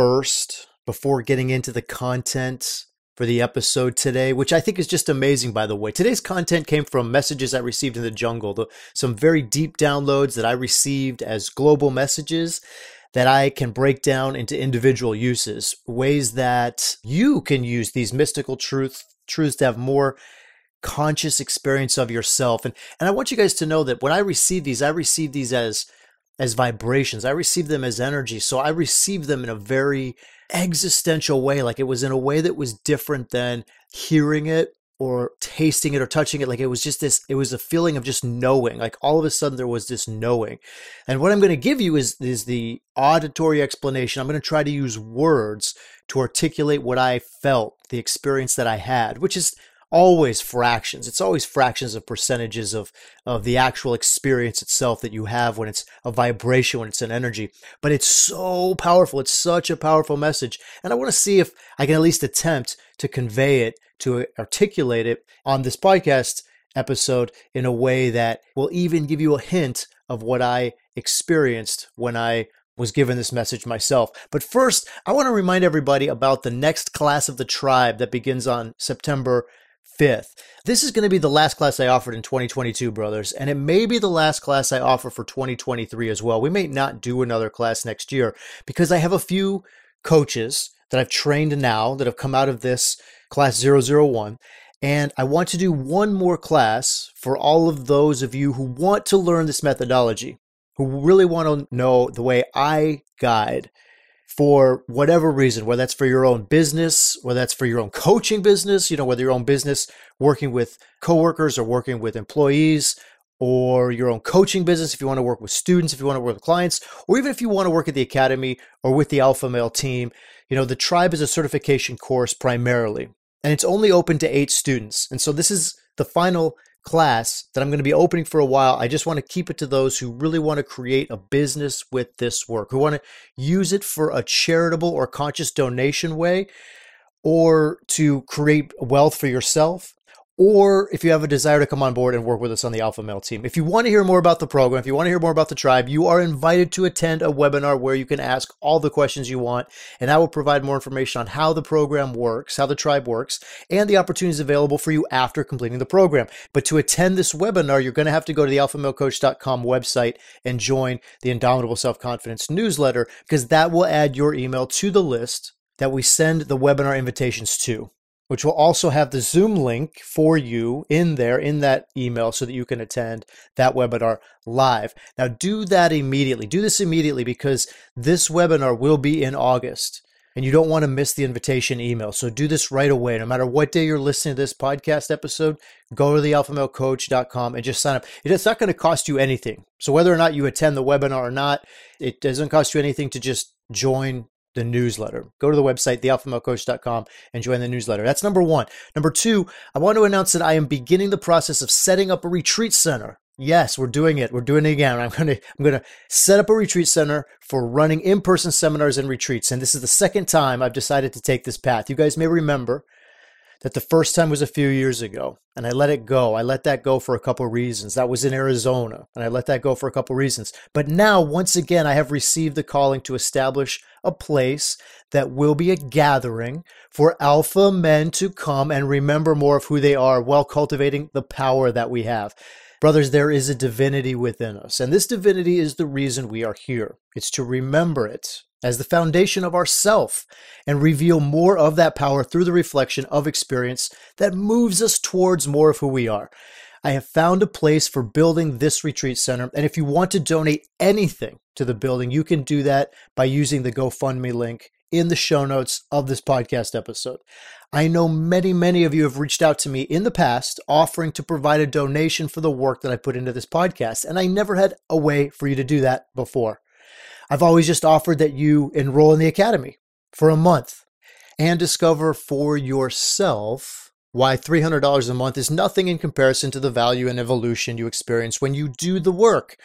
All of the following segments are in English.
first before getting into the content for the episode today, which I think is just amazing, by the way. Today's content came from messages I received in the jungle, the, some very deep downloads that I received as global messages that I can break down into individual uses, ways that you can use these mystical truth, truths to have more conscious experience of yourself. And, and I want you guys to know that when I receive these, I receive these as as vibrations. I received them as energy. So I received them in a very existential way. Like it was in a way that was different than hearing it or tasting it or touching it. Like it was just this, it was a feeling of just knowing. Like all of a sudden there was this knowing. And what I'm going to give you is, is the auditory explanation. I'm going to try to use words to articulate what I felt, the experience that I had, which is always fractions. It's always fractions of percentages of, of the actual experience itself that you have when it's a vibration, when it's an energy. But it's so powerful. It's such a powerful message. And I want to see if I can at least attempt to convey it, to articulate it on this podcast episode in a way that will even give you a hint of what I experienced when I was given this message myself. But first, I want to remind everybody about the next class of the tribe that begins on September 5th. This is going to be the last class I offered in 2022, brothers, and it may be the last class I offer for 2023 as well. We may not do another class next year because I have a few coaches that I've trained now that have come out of this class 001. And I want to do one more class for all of those of you who want to learn this methodology, who really want to know the way I guide for whatever reason, whether that's for your own business, whether that's for your own coaching business, you know, whether your own business working with coworkers or working with employees, or your own coaching business, if you want to work with students, if you want to work with clients, or even if you want to work at the academy or with the Alpha Male team, you know, the tribe is a certification course primarily, and it's only open to eight students. And so this is the final class that I'm going to be opening for a while. I just want to keep it to those who really want to create a business with this work, who want to use it for a charitable or conscious donation way, or to create wealth for yourself, or if you have a desire to come on board and work with us on the Alpha Male team. If you want to hear more about the program, if you want to hear more about the tribe, you are invited to attend a webinar where you can ask all the questions you want, and I will provide more information on how the program works, how the tribe works, and the opportunities available for you after completing the program. But to attend this webinar, you're going to have to go to the alphamalecoach.com website and join the Indomitable Self Confidence newsletter because that will add your email to the list that we send the webinar invitations to which will also have the Zoom link for you in there in that email so that you can attend that webinar live. Now, do that immediately. Do this immediately because this webinar will be in August and you don't want to miss the invitation email. So do this right away. No matter what day you're listening to this podcast episode, go to the alphamalecoach.com and just sign up. It's not going to cost you anything. So whether or not you attend the webinar or not, it doesn't cost you anything to just join the newsletter. Go to the website, thealphamalecoach.com, and join the newsletter. That's number one. Number two, I want to announce that I am beginning the process of setting up a retreat center. Yes, we're doing it. We're doing it again. I'm to I'm to set up a retreat center for running in-person seminars and retreats. And this is the second time I've decided to take this path. You guys may remember that the first time was a few years ago and I let it go. I let that go for a couple reasons. That was in Arizona and I let that go for a couple reasons. But now, once again, I have received the calling to establish a place that will be a gathering for alpha men to come and remember more of who they are while cultivating the power that we have. Brothers, there is a divinity within us, and this divinity is the reason we are here. It's to remember it as the foundation of our self and reveal more of that power through the reflection of experience that moves us towards more of who we are. I have found a place for building this retreat center. And if you want to donate anything to the building, you can do that by using the GoFundMe link in the show notes of this podcast episode. I know many, many of you have reached out to me in the past offering to provide a donation for the work that I put into this podcast, and I never had a way for you to do that before. I've always just offered that you enroll in the academy for a month and discover for yourself why $300 a month is nothing in comparison to the value and evolution you experience when you do the work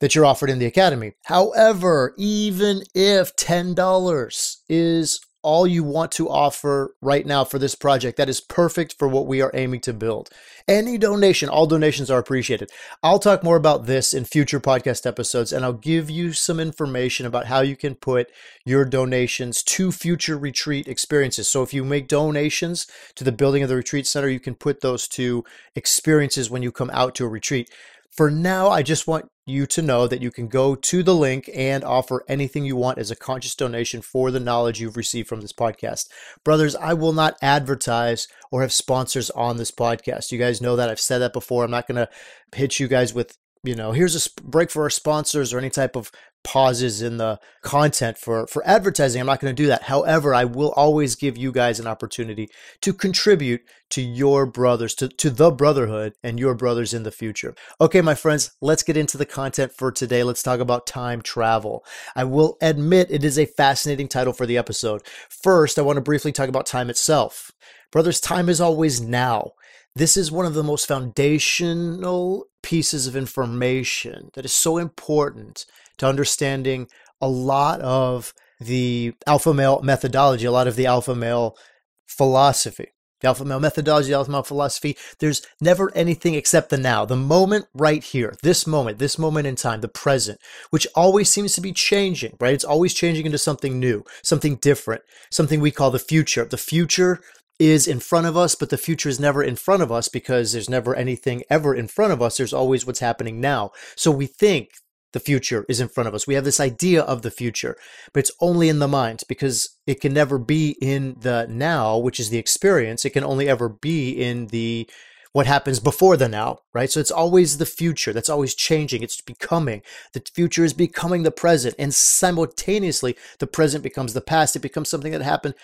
that you're offered in the academy. However, even if $10 is all you want to offer right now for this project. That is perfect for what we are aiming to build. Any donation, all donations are appreciated. I'll talk more about this in future podcast episodes, and I'll give you some information about how you can put your donations to future retreat experiences. So if you make donations to the building of the retreat center, you can put those to experiences when you come out to a retreat. For now, I just want you to know that you can go to the link and offer anything you want as a conscious donation for the knowledge you've received from this podcast. Brothers, I will not advertise or have sponsors on this podcast. You guys know that. I've said that before. I'm not going to hit you guys with you know, here's a break for our sponsors or any type of pauses in the content for for advertising. I'm not going to do that. However, I will always give you guys an opportunity to contribute to your brothers, to, to the brotherhood and your brothers in the future. Okay, my friends, let's get into the content for today. Let's talk about time travel. I will admit it is a fascinating title for the episode. First, I want to briefly talk about time itself. Brothers, time is always now. This is one of the most foundational pieces of information that is so important to understanding a lot of the alpha male methodology, a lot of the alpha male philosophy. The alpha male methodology, alpha male philosophy, there's never anything except the now, the moment right here, this moment, this moment in time, the present, which always seems to be changing, right? It's always changing into something new, something different, something we call the future. The future is in front of us, but the future is never in front of us because there's never anything ever in front of us. There's always what's happening now. So we think the future is in front of us. We have this idea of the future, but it's only in the mind because it can never be in the now, which is the experience. It can only ever be in the what happens before the now, right? So it's always the future that's always changing. It's becoming. The future is becoming the present, and simultaneously, the present becomes the past. It becomes something that happened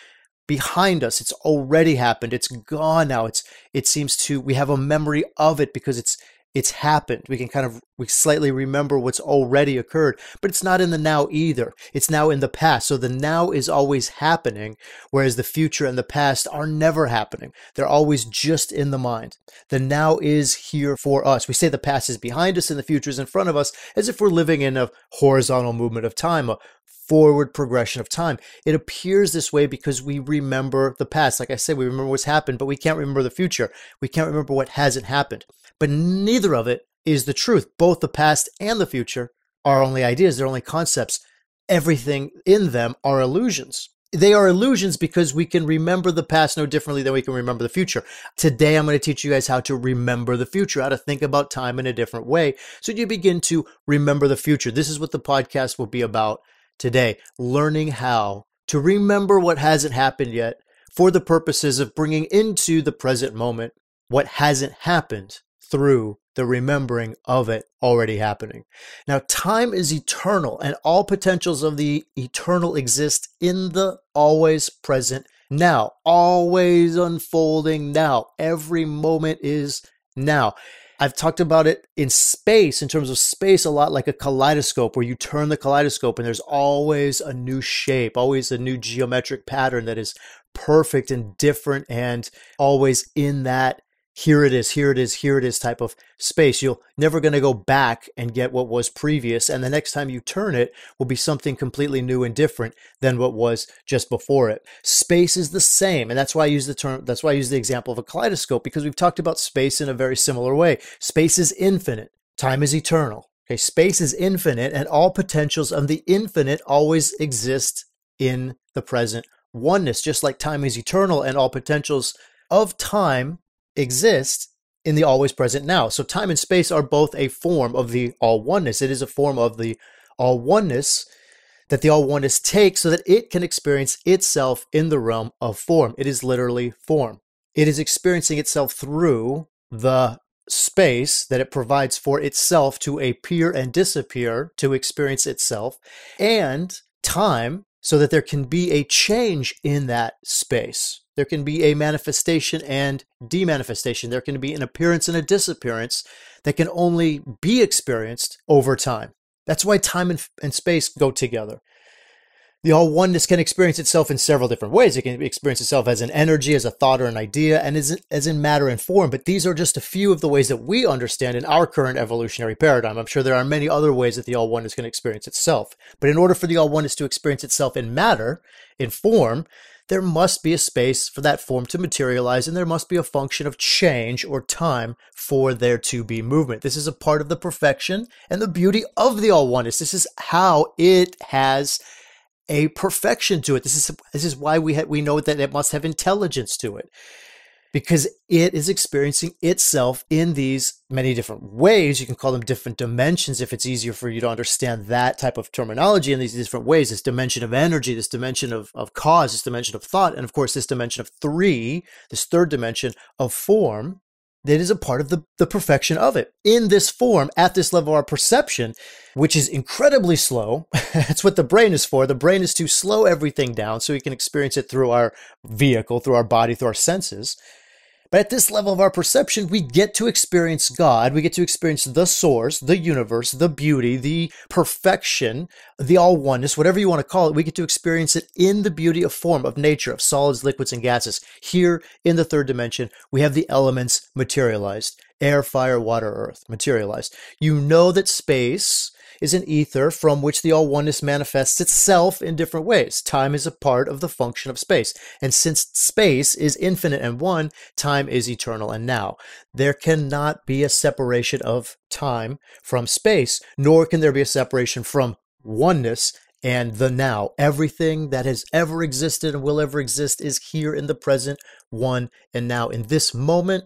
behind us. It's already happened. It's gone now. It's it seems to we have a memory of it because it's it's happened. We can kind of we slightly remember what's already occurred, but it's not in the now either. It's now in the past. So the now is always happening, whereas the future and the past are never happening. They're always just in the mind. The now is here for us. We say the past is behind us and the future is in front of us as if we're living in a horizontal movement of time, a forward progression of time. It appears this way because we remember the past. Like I said, we remember what's happened, but we can't remember the future. We can't remember what hasn't happened. But neither of it is the truth. Both the past and the future are only ideas, they're only concepts. Everything in them are illusions. They are illusions because we can remember the past no differently than we can remember the future. Today, I'm going to teach you guys how to remember the future, how to think about time in a different way so you begin to remember the future. This is what the podcast will be about today learning how to remember what hasn't happened yet for the purposes of bringing into the present moment what hasn't happened through the remembering of it already happening. Now, time is eternal, and all potentials of the eternal exist in the always present now, always unfolding now. Every moment is now. I've talked about it in space, in terms of space, a lot like a kaleidoscope, where you turn the kaleidoscope and there's always a new shape, always a new geometric pattern that is perfect and different and always in that here it is, here it is, here it is type of space. You're never going to go back and get what was previous. And the next time you turn it will be something completely new and different than what was just before it. Space is the same. And that's why I use the term, that's why I use the example of a kaleidoscope because we've talked about space in a very similar way. Space is infinite, time is eternal. Okay, space is infinite, and all potentials of the infinite always exist in the present oneness, just like time is eternal and all potentials of time exist in the always present now. So time and space are both a form of the all oneness. It is a form of the all oneness that the all oneness takes so that it can experience itself in the realm of form. It is literally form. It is experiencing itself through the space that it provides for itself to appear and disappear, to experience itself, and time so that there can be a change in that space. There can be a manifestation and demanifestation. There can be an appearance and a disappearance that can only be experienced over time. That's why time and, and space go together. The all oneness can experience itself in several different ways. It can experience itself as an energy, as a thought or an idea, and as, as in matter and form. But these are just a few of the ways that we understand in our current evolutionary paradigm. I'm sure there are many other ways that the all oneness can experience itself. But in order for the all oneness to experience itself in matter, in form, there must be a space for that form to materialize, and there must be a function of change or time for there to be movement. This is a part of the perfection and the beauty of the all oneness. This is how it has a perfection to it. This is this is why we ha- we know that it must have intelligence to it. Because it is experiencing itself in these many different ways. You can call them different dimensions if it's easier for you to understand that type of terminology in these different ways. This dimension of energy, this dimension of, of cause, this dimension of thought, and of course, this dimension of three, this third dimension of form that is a part of the, the perfection of it in this form at this level of our perception which is incredibly slow that's what the brain is for the brain is to slow everything down so we can experience it through our vehicle through our body through our senses but at this level of our perception, we get to experience God. We get to experience the source, the universe, the beauty, the perfection, the all oneness, whatever you want to call it. We get to experience it in the beauty of form, of nature, of solids, liquids, and gases. Here in the third dimension, we have the elements materialized air, fire, water, earth materialized. You know that space is an ether from which the all oneness manifests itself in different ways. Time is a part of the function of space. And since space is infinite and one, time is eternal and now. There cannot be a separation of time from space, nor can there be a separation from oneness and the now. Everything that has ever existed and will ever exist is here in the present, one and now. In this moment,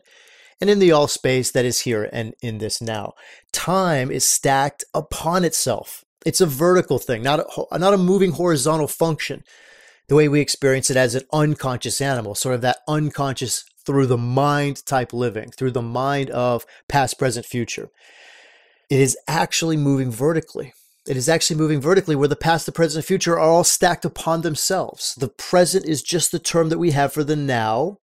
and in the all space that is here and in this now. Time is stacked upon itself. It's a vertical thing, not a, not a moving horizontal function, the way we experience it as an unconscious animal, sort of that unconscious through the mind type living, through the mind of past, present, future. It is actually moving vertically. It is actually moving vertically where the past, the present, and future are all stacked upon themselves. The present is just the term that we have for the now,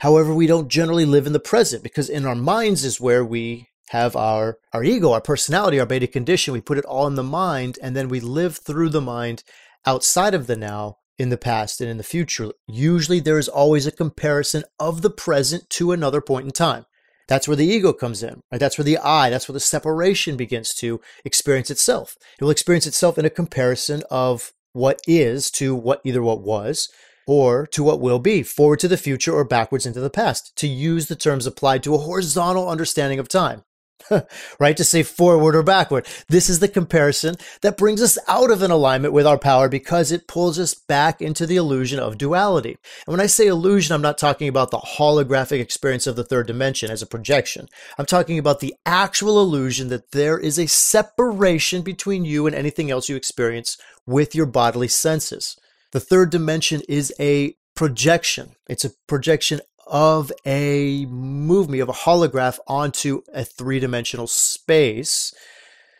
However, we don't generally live in the present because in our minds is where we have our, our ego, our personality, our beta condition. We put it all in the mind and then we live through the mind outside of the now, in the past, and in the future. Usually there is always a comparison of the present to another point in time. That's where the ego comes in, right? That's where the I, that's where the separation begins to experience itself. It will experience itself in a comparison of what is to what either what was or to what will be, forward to the future or backwards into the past, to use the terms applied to a horizontal understanding of time. right? To say forward or backward. This is the comparison that brings us out of an alignment with our power because it pulls us back into the illusion of duality. And when I say illusion, I'm not talking about the holographic experience of the third dimension as a projection. I'm talking about the actual illusion that there is a separation between you and anything else you experience with your bodily senses. The third dimension is a projection. It's a projection of a movie, of a holograph onto a three dimensional space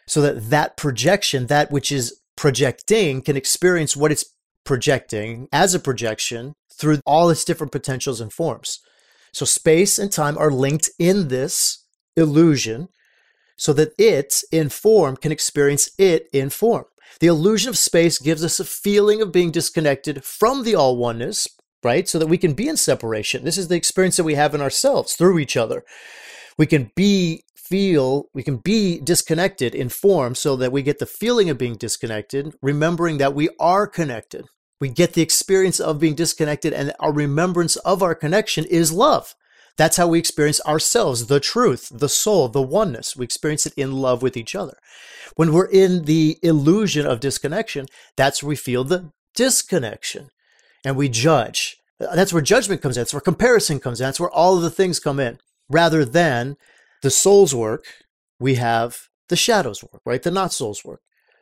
so that that projection, that which is projecting, can experience what it's projecting as a projection through all its different potentials and forms. So space and time are linked in this illusion so that it in form can experience it in form. The illusion of space gives us a feeling of being disconnected from the all oneness, right? So that we can be in separation. This is the experience that we have in ourselves through each other. We can be, feel, we can be disconnected in form so that we get the feeling of being disconnected, remembering that we are connected. We get the experience of being disconnected, and our remembrance of our connection is love. That's how we experience ourselves, the truth, the soul, the oneness. We experience it in love with each other. When we're in the illusion of disconnection, that's where we feel the disconnection and we judge. Uh, that's where judgment comes in. That's where comparison comes in. That's where all of the things come in. Rather than the soul's work, we have the shadow's work, right? The not soul's work.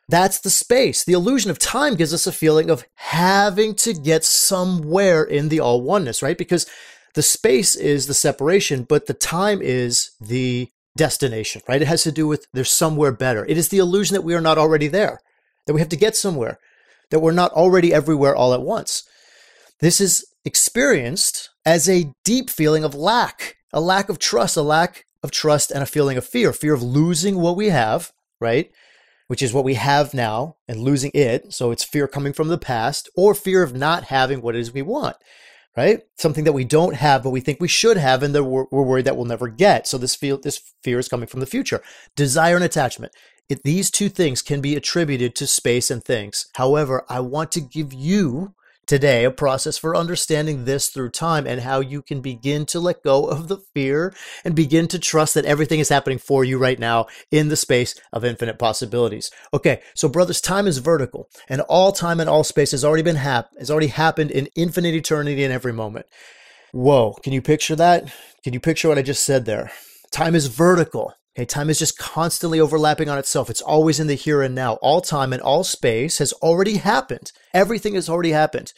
That's the space. The illusion of time gives us a feeling of having to get somewhere in the all oneness, right? Because the space is the separation, but the time is the destination, right? It has to do with there's somewhere better. It is the illusion that we are not already there, that we have to get somewhere, that we're not already everywhere all at once. This is experienced as a deep feeling of lack, a lack of trust, a lack of trust and a feeling of fear, fear of losing what we have, right? which is what we have now and losing it. So it's fear coming from the past or fear of not having what it is we want, right? Something that we don't have, but we think we should have, and that we're, we're worried that we'll never get. So this feel, this fear is coming from the future. Desire and attachment. It, these two things can be attributed to space and things. However, I want to give you today a process for understanding this through time and how you can begin to let go of the fear and begin to trust that everything is happening for you right now in the space of infinite possibilities. Okay, so brothers, time is vertical and all time and all space has already been hap- has already happened in infinite eternity in every moment. Whoa, can you picture that? Can you picture what I just said there? Time is vertical. Okay, time is just constantly overlapping on itself. It's always in the here and now. All time and all space has already happened. Everything has already happened.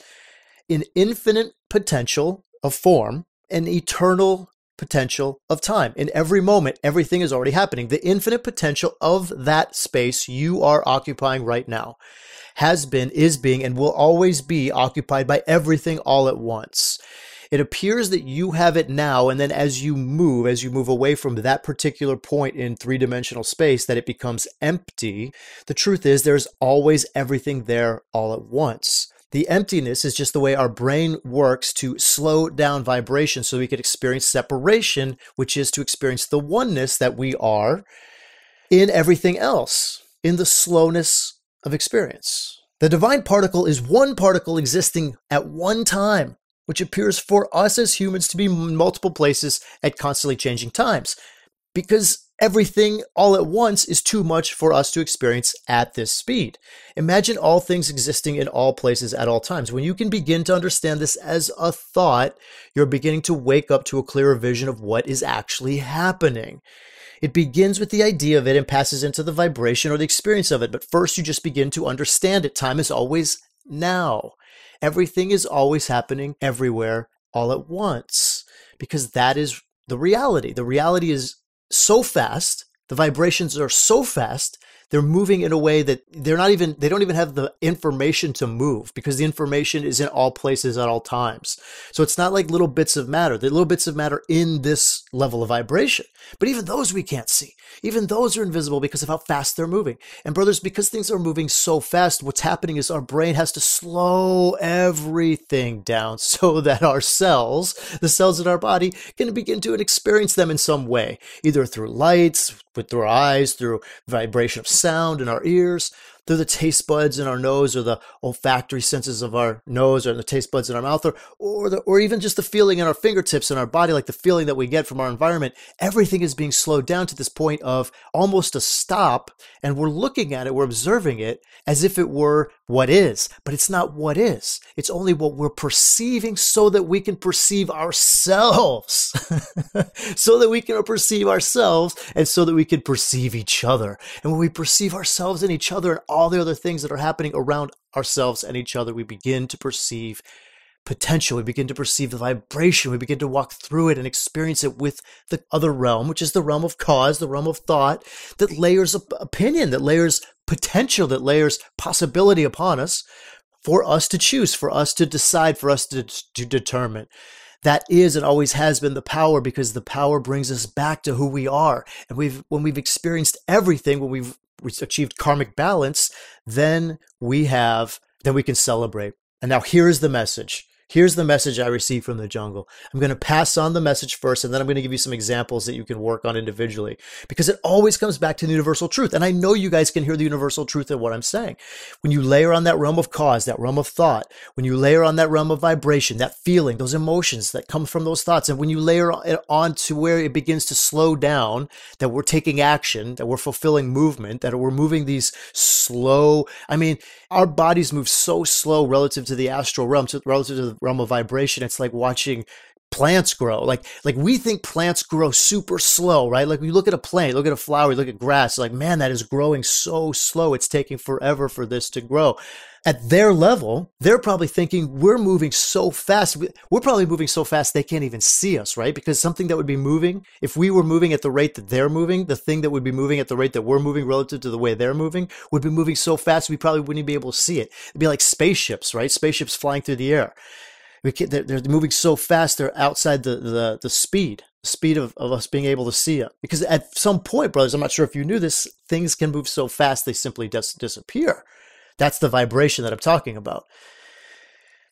In infinite potential of form an eternal potential of time. In every moment, everything is already happening. The infinite potential of that space you are occupying right now has been, is being, and will always be occupied by everything all at once. It appears that you have it now, and then as you move, as you move away from that particular point in three dimensional space, that it becomes empty. The truth is, there's always everything there all at once. The emptiness is just the way our brain works to slow down vibration so we can experience separation, which is to experience the oneness that we are in everything else, in the slowness of experience. The divine particle is one particle existing at one time which appears for us as humans to be multiple places at constantly changing times. Because everything all at once is too much for us to experience at this speed. Imagine all things existing in all places at all times. When you can begin to understand this as a thought, you're beginning to wake up to a clearer vision of what is actually happening. It begins with the idea of it and passes into the vibration or the experience of it. But first, you just begin to understand it. Time is always now. Everything is always happening everywhere all at once because that is the reality. The reality is so fast, the vibrations are so fast they're moving in a way that they're not even they don't even have the information to move because the information is in all places at all times. So it's not like little bits of matter. The little bits of matter in this level of vibration. But even those we can't see. Even those are invisible because of how fast they're moving. And brothers because things are moving so fast what's happening is our brain has to slow everything down so that our cells the cells in our body can begin to experience them in some way either through lights with through our eyes, through vibration of sound in our ears, through the taste buds in our nose or the olfactory senses of our nose or the taste buds in our mouth or or, the, or even just the feeling in our fingertips in our body like the feeling that we get from our environment everything is being slowed down to this point of almost a stop and we're looking at it we're observing it as if it were what is but it's not what is. It's only what we're perceiving so that we can perceive ourselves. So that we can perceive ourselves and so that we can perceive each other. And when we perceive ourselves and each other and all the other things that are happening around ourselves and each other, we begin to perceive potential. We begin to perceive the vibration. We begin to walk through it and experience it with the other realm, which is the realm of cause, the realm of thought that layers opinion, that layers potential, that layers possibility upon us for us to choose, for us to decide, for us to, to determine. That is and always has been the power because the power brings us back to who we are. And we've, when we've experienced everything, when we've achieved karmic balance, then we have, then we can celebrate. And now here is the message. Here's the message I received from the jungle. I'm going to pass on the message first, and then I'm going to give you some examples that you can work on individually because it always comes back to the universal truth. And I know you guys can hear the universal truth of what I'm saying. When you layer on that realm of cause, that realm of thought, when you layer on that realm of vibration, that feeling, those emotions that come from those thoughts, and when you layer it on to where it begins to slow down, that we're taking action, that we're fulfilling movement, that we're moving these slow, I mean, our bodies move so slow relative to the astral realm, relative to the realm of vibration. It's like watching plants grow. Like like we think plants grow super slow, right? Like we look at a plant, look at a flower, look at grass, like man, that is growing so slow. It's taking forever for this to grow. At their level, they're probably thinking we're moving so fast. We're probably moving so fast they can't even see us, right? Because something that would be moving, if we were moving at the rate that they're moving, the thing that would be moving at the rate that we're moving relative to the way they're moving would be moving so fast we probably wouldn't be able to see it. It'd be like spaceships, right? Spaceships flying through the air. They're, they're moving so fast they're outside the, the, the speed speed of, of us being able to see it. Because at some point, brothers, I'm not sure if you knew this, things can move so fast they simply dis- disappear. That's the vibration that I'm talking about.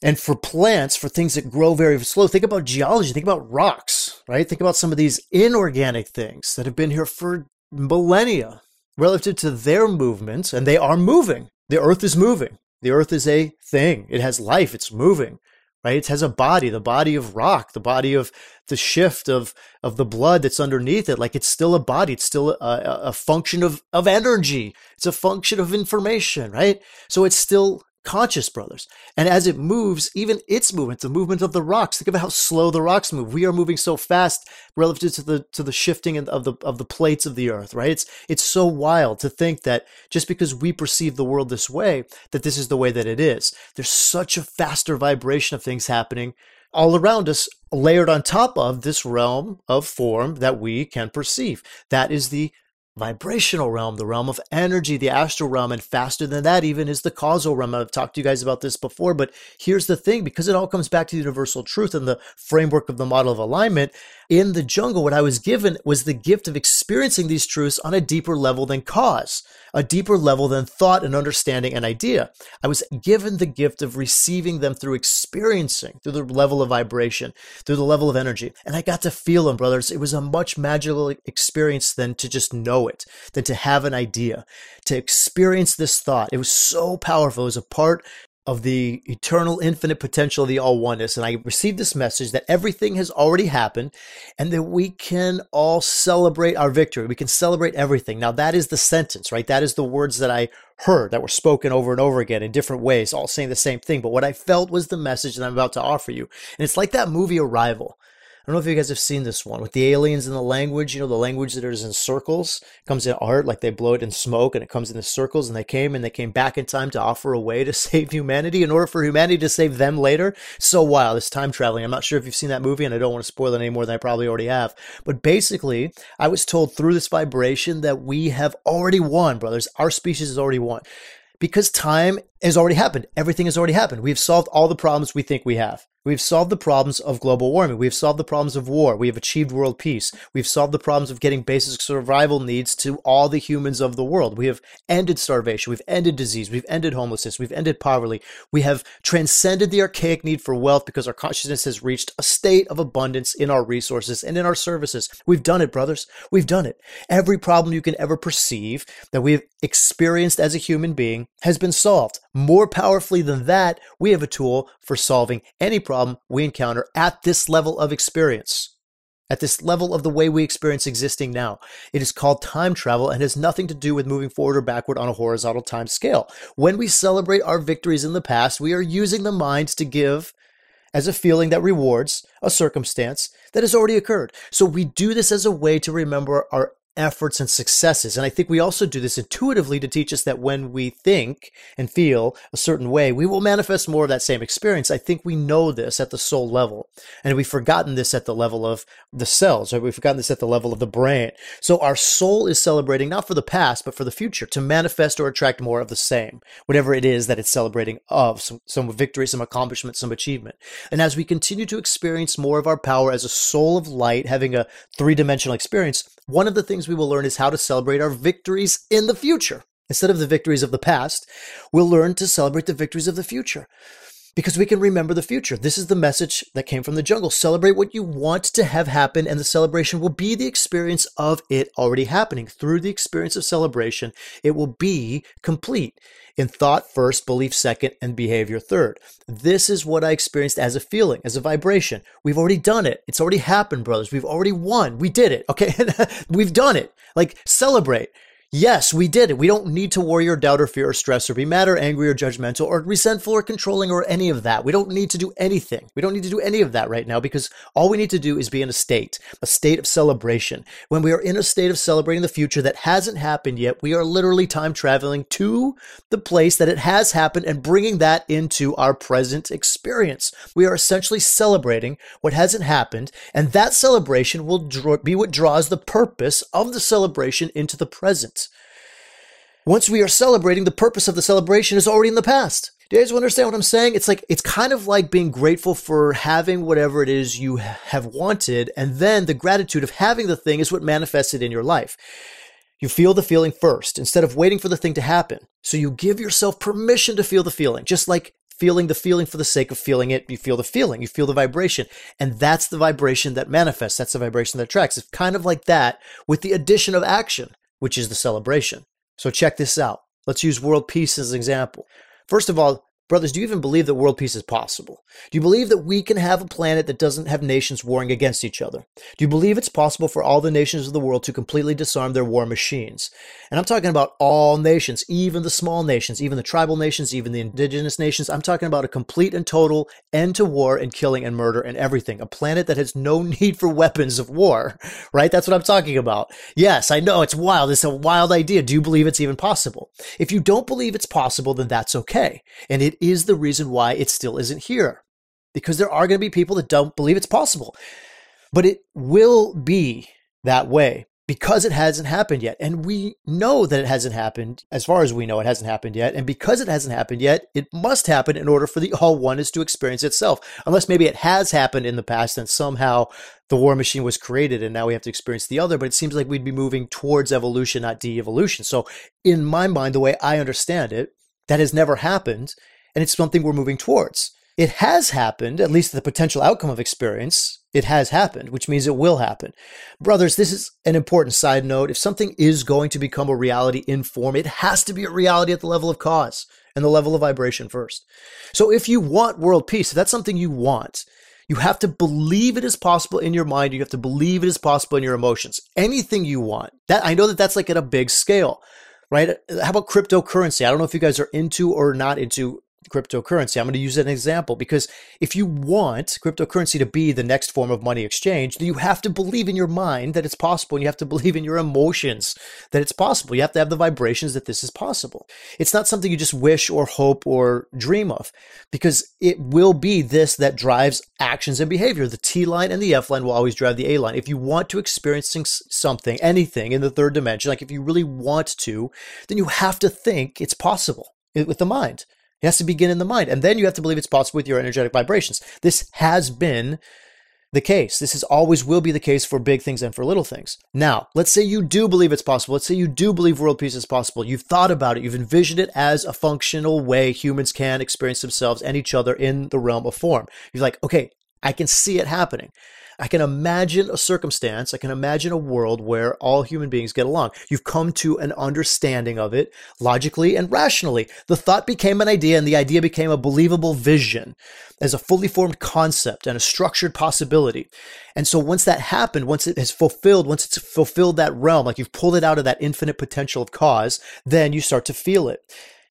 And for plants, for things that grow very slow, think about geology, think about rocks, right? Think about some of these inorganic things that have been here for millennia relative to their movements, and they are moving. The earth is moving. The earth is a thing. It has life. It's moving right? It has a body, the body of rock, the body of the shift of of the blood that's underneath it. Like it's still a body. It's still a, a function of of energy. It's a function of information, right? So it's still conscious, brothers. And as it moves, even its movement, the movement of the rocks, think about how slow the rocks move. We are moving so fast relative to the to the shifting of the of the plates of the earth, right? It's it's so wild to think that just because we perceive the world this way, that this is the way that it is. There's such a faster vibration of things happening all around us layered on top of this realm of form that we can perceive. That is the vibrational realm, the realm of energy, the astral realm, and faster than that even is the causal realm. I've talked to you guys about this before, but here's the thing because it all comes back to the universal truth and the framework of the model of alignment. In the jungle, what I was given was the gift of experiencing these truths on a deeper level than cause, a deeper level than thought and understanding and idea. I was given the gift of receiving them through experiencing, through the level of vibration, through the level of energy. And I got to feel them, brothers. It was a much magical experience than to just know it, than to have an idea, to experience this thought. It was so powerful. It was a part of the eternal infinite potential of the all oneness. And I received this message that everything has already happened and that we can all celebrate our victory. We can celebrate everything. Now, that is the sentence, right? That is the words that I heard that were spoken over and over again in different ways, all saying the same thing. But what I felt was the message that I'm about to offer you. And it's like that movie Arrival. I don't know if you guys have seen this one with the aliens and the language. You know, the language that is in circles comes in art, like they blow it in smoke and it comes in the circles. And they came and they came back in time to offer a way to save humanity in order for humanity to save them later. So wild. It's time traveling. I'm not sure if you've seen that movie and I don't want to spoil it any more than I probably already have. But basically, I was told through this vibration that we have already won, brothers. Our species has already won because time has already happened. Everything has already happened. We've solved all the problems we think we have. We've solved the problems of global warming. We've solved the problems of war. We have achieved world peace. We've solved the problems of getting basic survival needs to all the humans of the world. We have ended starvation. We've ended disease. We've ended homelessness. We've ended poverty. We have transcended the archaic need for wealth because our consciousness has reached a state of abundance in our resources and in our services. We've done it, brothers. We've done it. Every problem you can ever perceive that we've experienced as a human being has been solved. More powerfully than that, we have a tool for solving any problem we encounter at this level of experience, at this level of the way we experience existing now. It is called time travel and has nothing to do with moving forward or backward on a horizontal time scale. When we celebrate our victories in the past, we are using the mind to give as a feeling that rewards a circumstance that has already occurred. So we do this as a way to remember our efforts and successes. And I think we also do this intuitively to teach us that when we think and feel a certain way, we will manifest more of that same experience. I think we know this at the soul level. And we've forgotten this at the level of the cells, right? We've forgotten this at the level of the brain. So our soul is celebrating not for the past, but for the future to manifest or attract more of the same, whatever it is that it's celebrating of some, some victory, some accomplishment, some achievement. And as we continue to experience more of our power as a soul of light, having a three dimensional experience, one of the things we will learn is how to celebrate our victories in the future. Instead of the victories of the past, we'll learn to celebrate the victories of the future because we can remember the future. This is the message that came from the jungle. Celebrate what you want to have happen, and the celebration will be the experience of it already happening. Through the experience of celebration, it will be complete in thought first, belief second, and behavior third. This is what I experienced as a feeling, as a vibration. We've already done it. It's already happened, brothers. We've already won. We did it. Okay. We've done it. Like celebrate. Yes, we did it. We don't need to worry or doubt or fear or stress or be mad or angry or judgmental or resentful or controlling or any of that. We don't need to do anything. We don't need to do any of that right now because all we need to do is be in a state, a state of celebration. When we are in a state of celebrating the future that hasn't happened yet, we are literally time traveling to the place that it has happened and bringing that into our present experience. We are essentially celebrating what hasn't happened, and that celebration will be what draws the purpose of the celebration into the present. Once we are celebrating, the purpose of the celebration is already in the past. Do you guys understand what I'm saying? It's like, it's kind of like being grateful for having whatever it is you have wanted. And then the gratitude of having the thing is what manifested in your life. You feel the feeling first instead of waiting for the thing to happen. So you give yourself permission to feel the feeling, just like feeling the feeling for the sake of feeling it. You feel the feeling, you feel the vibration. And that's the vibration that manifests. That's the vibration that attracts. It's kind of like that with the addition of action, which is the celebration. So check this out. Let's use world peace as an example. First of all, Brothers, do you even believe that world peace is possible? Do you believe that we can have a planet that doesn't have nations warring against each other? Do you believe it's possible for all the nations of the world to completely disarm their war machines? And I'm talking about all nations, even the small nations, even the tribal nations, even the indigenous nations. I'm talking about a complete and total end to war and killing and murder and everything. A planet that has no need for weapons of war, right? That's what I'm talking about. Yes, I know it's wild. It's a wild idea. Do you believe it's even possible? If you don't believe it's possible, then that's okay. And it it is the reason why it still isn't here. Because there are going to be people that don't believe it's possible. But it will be that way because it hasn't happened yet. And we know that it hasn't happened. As far as we know, it hasn't happened yet. And because it hasn't happened yet, it must happen in order for the all oneness to experience itself. Unless maybe it has happened in the past and somehow the war machine was created and now we have to experience the other. But it seems like we'd be moving towards evolution, not de evolution. So, in my mind, the way I understand it, that has never happened and it's something we're moving towards. It has happened, at least the potential outcome of experience. It has happened, which means it will happen. Brothers, this is an important side note. If something is going to become a reality in form, it has to be a reality at the level of cause and the level of vibration first. So if you want world peace, if that's something you want, you have to believe it is possible in your mind. You have to believe it is possible in your emotions. Anything you want. That I know that that's like at a big scale, right? How about cryptocurrency? I don't know if you guys are into or not into cryptocurrency. I'm going to use an example because if you want cryptocurrency to be the next form of money exchange, then you have to believe in your mind that it's possible and you have to believe in your emotions that it's possible. You have to have the vibrations that this is possible. It's not something you just wish or hope or dream of because it will be this that drives actions and behavior. The T line and the F line will always drive the A line. If you want to experience something, anything in the third dimension, like if you really want to, then you have to think it's possible eh, with the mind. It has to begin in the mind. And then you have to believe it's possible with your energetic vibrations. This has been the case. This is always will be the case for big things and for little things. Now, let's say you do believe it's possible. Let's say you do believe world peace is possible. You've thought about it. You've envisioned it as a functional way humans can experience themselves and each other in the realm of form. You're like, okay, I can see it happening. I can imagine a circumstance, I can imagine a world where all human beings get along. You've come to an understanding of it logically and rationally. The thought became an idea and the idea became a believable vision as a fully formed concept and a structured possibility. And so once that happened, once it has fulfilled, once it's fulfilled that realm, like you've pulled it out of that infinite potential of cause, then you start to feel it.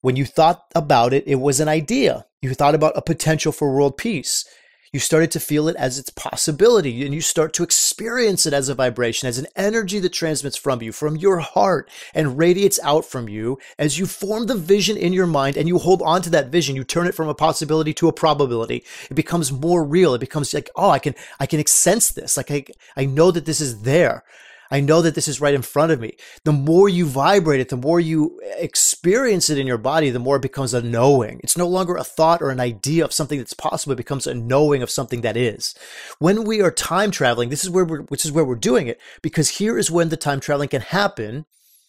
When you thought about it, it was an idea. You thought about a potential for world peace you started to feel it as its possibility and you start to experience it as a vibration, as an energy that transmits from you, from your heart and radiates out from you as you form the vision in your mind and you hold on to that vision. You turn it from a possibility to a probability. It becomes more real. It becomes like, oh, I can, I can sense this. Like I, I know that this is there. I know that this is right in front of me. The more you vibrate it, the more you experience it in your body, the more it becomes a knowing. It's no longer a thought or an idea of something that's possible. It becomes a knowing of something that is. When we are time traveling, this is where we're, which is where we're doing it because here is when the time traveling can happen.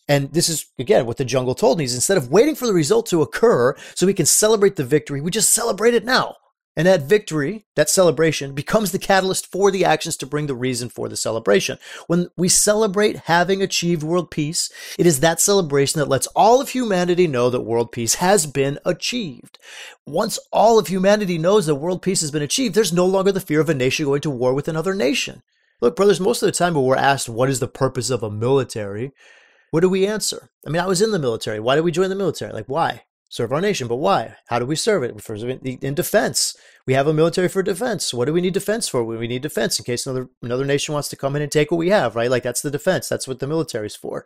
And this is again what the jungle told me is instead of waiting for the result to occur so we can celebrate the victory, we just celebrate it now. And that victory, that celebration, becomes the catalyst for the actions to bring the reason for the celebration. When we celebrate having achieved world peace, it is that celebration that lets all of humanity know that world peace has been achieved. Once all of humanity knows that world peace has been achieved, there's no longer the fear of a nation going to war with another nation. Look, brothers, most of the time when we're asked what is the purpose of a military, what do we answer? I mean, I was in the military. Why did we join the military? Like, why? Serve our nation. But why? How do we serve it? For in defense, we have a military for defense. What do we need defense for? We need defense in case another another nation wants to come in and take what we have, right? Like that's the defense. That's what the military is for.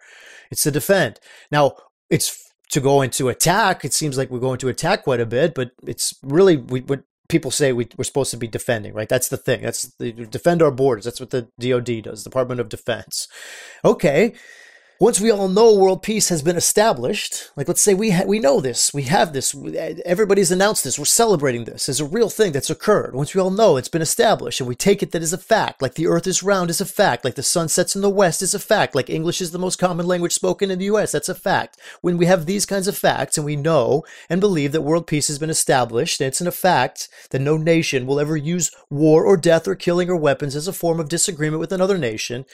It's to defend. Now, it's to go into attack. It seems like we're going to attack quite a bit, but it's really we, what people say we, are supposed to be defending, right? That's the thing. That's the defend our borders. That's what the DoD does, Department of Defense. Okay. Once we all know world peace has been established, like let's say we ha- we know this, we have this, everybody's announced this, we're celebrating this as a real thing that's occurred. Once we all know it's been established, and we take it that is a fact, like the Earth is round is a fact, like the sun sets in the west is a fact, like English is the most common language spoken in the U.S. That's a fact. When we have these kinds of facts, and we know and believe that world peace has been established, and it's in a fact that no nation will ever use war or death or killing or weapons as a form of disagreement with another nation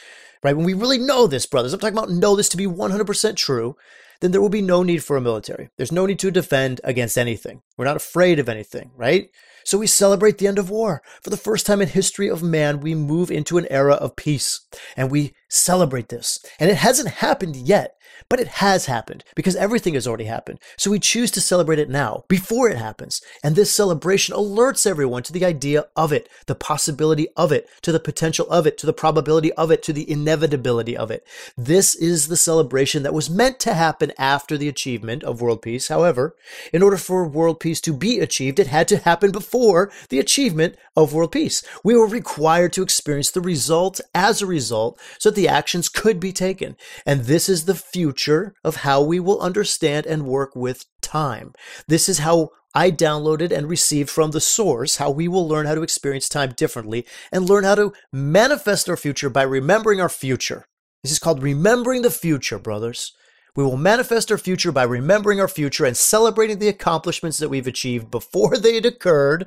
right? When we really know this, brothers, I'm talking about know this to be 100% true, then there will be no need for a military. There's no need to defend against anything. We're not afraid of anything, right? So we celebrate the end of war. For the first time in history of man, we move into an era of peace and we celebrate this. And it hasn't happened yet. But it has happened because everything has already happened. So we choose to celebrate it now, before it happens. And this celebration alerts everyone to the idea of it, the possibility of it, to the potential of it, to the probability of it, to the inevitability of it. This is the celebration that was meant to happen after the achievement of world peace. However, in order for world peace to be achieved, it had to happen before the achievement of world peace. We were required to experience the result as a result so that the actions could be taken. And this is the future of how we will understand and work with time. This is how I downloaded and received from the source how we will learn how to experience time differently and learn how to manifest our future by remembering our future. This is called remembering the future, brothers. We will manifest our future by remembering our future and celebrating the accomplishments that we've achieved before they had occurred,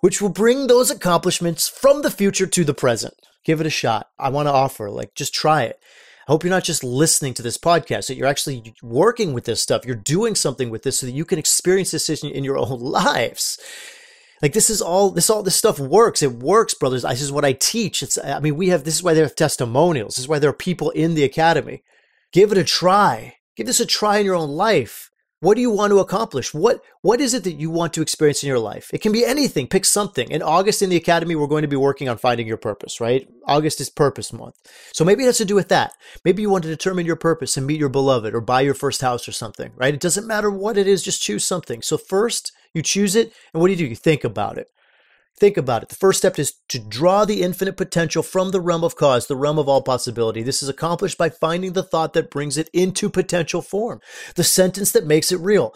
which will bring those accomplishments from the future to the present. Give it a shot. I want to offer, like, just try it. I hope you're not just listening to this podcast, that you're actually working with this stuff. You're doing something with this so that you can experience this in your own lives. Like this is all this all this stuff works. It works, brothers. This is what I teach. It's I mean, we have this is why there are testimonials. This is why there are people in the academy. Give it a try. Give this a try in your own life. What do you want to accomplish? What what is it that you want to experience in your life? It can be anything. Pick something. In August in the academy, we're going to be working on finding your purpose, right? August is purpose month. So maybe it has to do with that. Maybe you want to determine your purpose and meet your beloved or buy your first house or something, right? It doesn't matter what it is, just choose something. So first, you choose it, and what do you do? You think about it. Think about it. The first step is to draw the infinite potential from the realm of cause, the realm of all possibility. This is accomplished by finding the thought that brings it into potential form, the sentence that makes it real.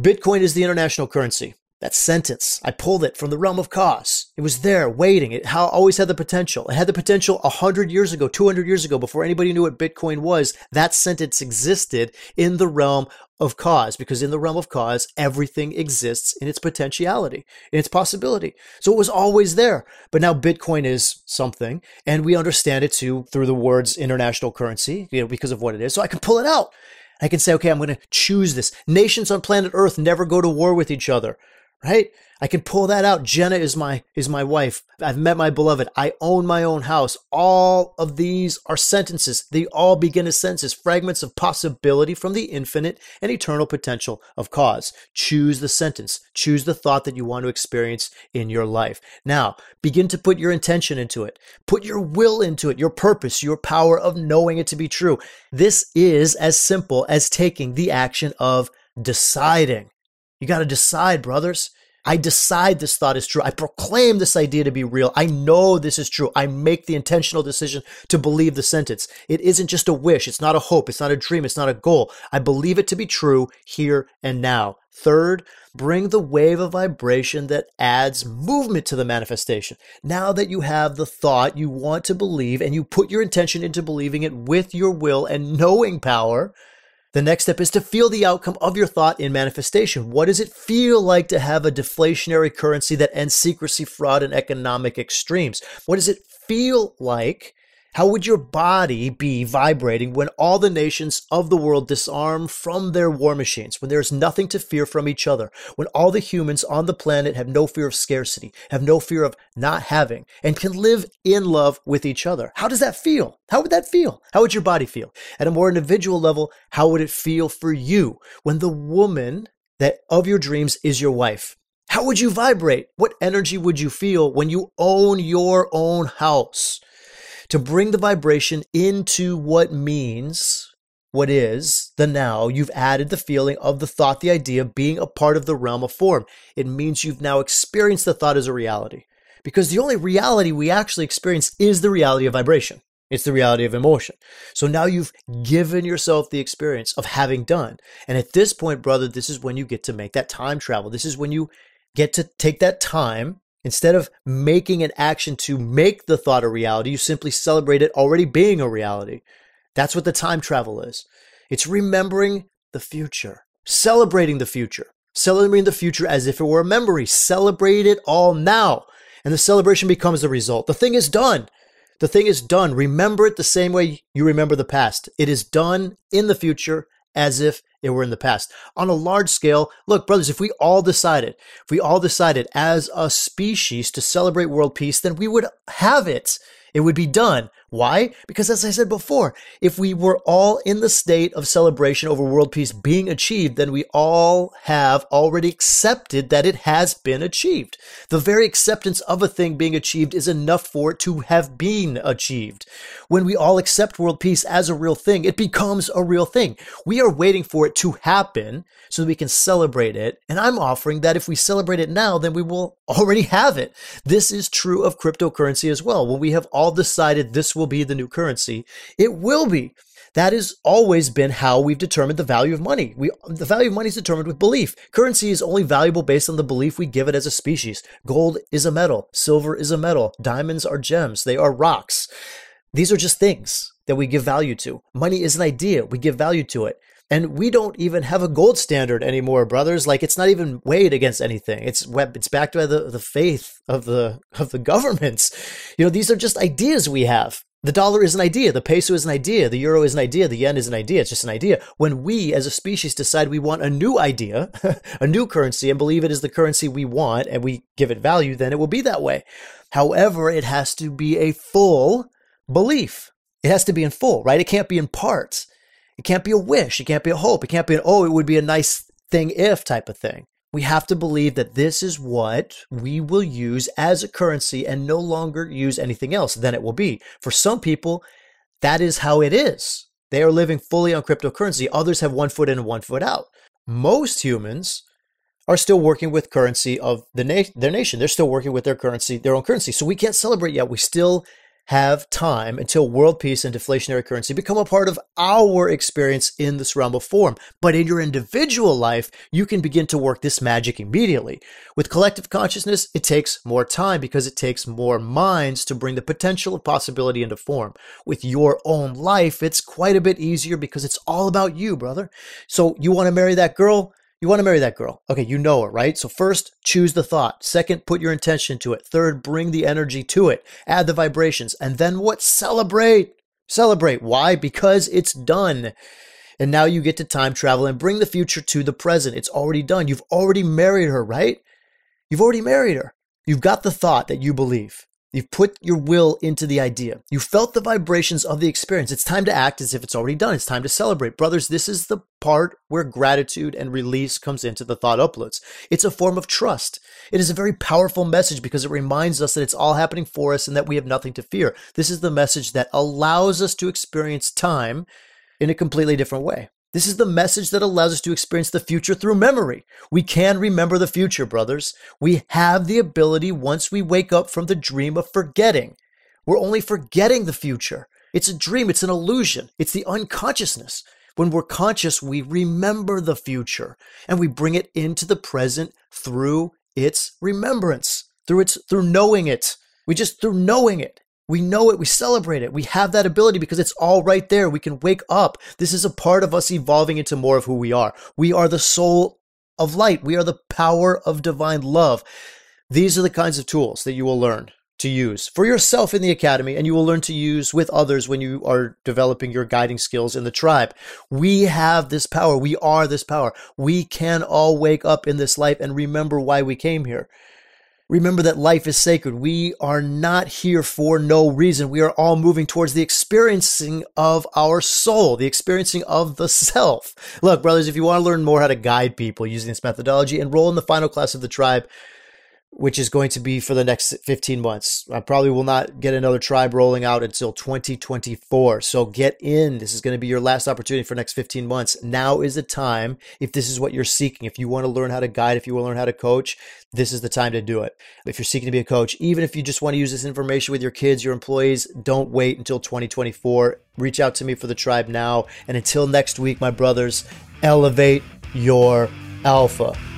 Bitcoin is the international currency. That sentence, I pulled it from the realm of cause. It was there waiting. It always had the potential. It had the potential 100 years ago, 200 years ago, before anybody knew what Bitcoin was. That sentence existed in the realm of cause because in the realm of cause, everything exists in its potentiality, in its possibility. So it was always there. But now Bitcoin is something and we understand it too through the words international currency, you know, because of what it is. So I can pull it out. I can say, okay, I'm going to choose this. Nations on planet Earth never go to war with each other right? I can pull that out. Jenna is my is my wife. I've met my beloved. I own my own house. All of these are sentences. They all begin as sentences, fragments of possibility from the infinite and eternal potential of cause. Choose the sentence. Choose the thought that you want to experience in your life. Now, begin to put your intention into it. Put your will into it, your purpose, your power of knowing it to be true. This is as simple as taking the action of deciding. You got to decide, brothers. I decide this thought is true. I proclaim this idea to be real. I know this is true. I make the intentional decision to believe the sentence. It isn't just a wish. It's not a hope. It's not a dream. It's not a goal. I believe it to be true here and now. Third, bring the wave of vibration that adds movement to the manifestation. Now that you have the thought you want to believe and you put your intention into believing it with your will and knowing power, the next step is to feel the outcome of your thought in manifestation. What does it feel like to have a deflationary currency that ends secrecy, fraud, and economic extremes? What does it feel like how would your body be vibrating when all the nations of the world disarm from their war machines, when there's nothing to fear from each other, when all the humans on the planet have no fear of scarcity, have no fear of not having, and can live in love with each other? How does that feel? How would that feel? How would your body feel? At a more individual level, how would it feel for you when the woman that of your dreams is your wife? How would you vibrate? What energy would you feel when you own your own house? To bring the vibration into what means what is the now, you've added the feeling of the thought, the idea being a part of the realm of form. It means you've now experienced the thought as a reality. Because the only reality we actually experience is the reality of vibration. It's the reality of emotion. So now you've given yourself the experience of having done. And at this point, brother, this is when you get to make that time travel. This is when you get to take that time. Instead of making an action to make the thought a reality, you simply celebrate it already being a reality. That's what the time travel is. It's remembering the future, celebrating the future, celebrating the future as if it were a memory. Celebrate it all now. And the celebration becomes the result. The thing is done. The thing is done. Remember it the same way you remember the past. It is done in the future as if it were in the past. On a large scale, look, brothers, if we all decided, if we all decided as a species to celebrate world peace, then we would have it. It would be done. Why? Because as I said before, if we were all in the state of celebration over world peace being achieved, then we all have already accepted that it has been achieved. The very acceptance of a thing being achieved is enough for it to have been achieved. When we all accept world peace as a real thing, it becomes a real thing. We are waiting for it to happen so that we can celebrate it. And I'm offering that if we celebrate it now, then we will already have it. This is true of cryptocurrency as well. When we have all decided this will be the new currency. It will be. That has always been how we've determined the value of money. We, the value of money is determined with belief. Currency is only valuable based on the belief we give it as a species. Gold is a metal. Silver is a metal. Diamonds are gems. They are rocks. These are just things that we give value to. Money is an idea. We give value to it. And we don't even have a gold standard anymore, brothers. Like it's not even weighed against anything. It's it's backed by the, the faith of the of the governments. You know, these are just ideas we have. The dollar is an idea. The peso is an idea. The euro is an idea. The yen is an idea. It's just an idea. When we as a species decide we want a new idea, a new currency, and believe it is the currency we want, and we give it value, then it will be that way. However, it has to be a full belief. It has to be in full, right? It can't be in parts. It can't be a wish. It can't be a hope. It can't be an, oh, it would be a nice thing if type of thing. We have to believe that this is what we will use as a currency and no longer use anything else. Then it will be. For some people, that is how it is. They are living fully on cryptocurrency. Others have one foot in and one foot out. Most humans are still working with currency of the na- their nation. They're still working with their currency, their own currency. So we can't celebrate yet. We still have time until world peace and deflationary currency become a part of our experience in this realm of form. But in your individual life, you can begin to work this magic immediately. With collective consciousness, it takes more time because it takes more minds to bring the potential of possibility into form. With your own life, it's quite a bit easier because it's all about you, brother. So you want to marry that girl? You want to marry that girl. Okay, you know her, right? So first, choose the thought. Second, put your intention to it. Third, bring the energy to it. Add the vibrations. And then what? Celebrate. Celebrate. Why? Because it's done. And now you get to time travel and bring the future to the present. It's already done. You've already married her, right? You've already married her. You've got the thought that you believe. You've put your will into the idea. You felt the vibrations of the experience. It's time to act as if it's already done. It's time to celebrate. Brothers, this is the part where gratitude and release comes into the thought uploads. It's a form of trust. It is a very powerful message because it reminds us that it's all happening for us and that we have nothing to fear. This is the message that allows us to experience time in a completely different way. This is the message that allows us to experience the future through memory. We can remember the future, brothers. We have the ability once we wake up from the dream of forgetting. We're only forgetting the future. It's a dream, it's an illusion, it's the unconsciousness. When we're conscious, we remember the future and we bring it into the present through its remembrance, through its through knowing it. We just through knowing it. We know it. We celebrate it. We have that ability because it's all right there. We can wake up. This is a part of us evolving into more of who we are. We are the soul of light. We are the power of divine love. These are the kinds of tools that you will learn to use for yourself in the academy and you will learn to use with others when you are developing your guiding skills in the tribe. We have this power. We are this power. We can all wake up in this life and remember why we came here. Remember that life is sacred. We are not here for no reason. We are all moving towards the experiencing of our soul, the experiencing of the self. Look, brothers, if you want to learn more how to guide people using this methodology, enroll in the final class of the tribe. Which is going to be for the next 15 months. I probably will not get another tribe rolling out until 2024. So get in. This is going to be your last opportunity for next 15 months. Now is the time. If this is what you're seeking, if you want to learn how to guide, if you want to learn how to coach, this is the time to do it. If you're seeking to be a coach, even if you just want to use this information with your kids, your employees, don't wait until 2024. Reach out to me for the tribe now. And until next week, my brothers, elevate your alpha.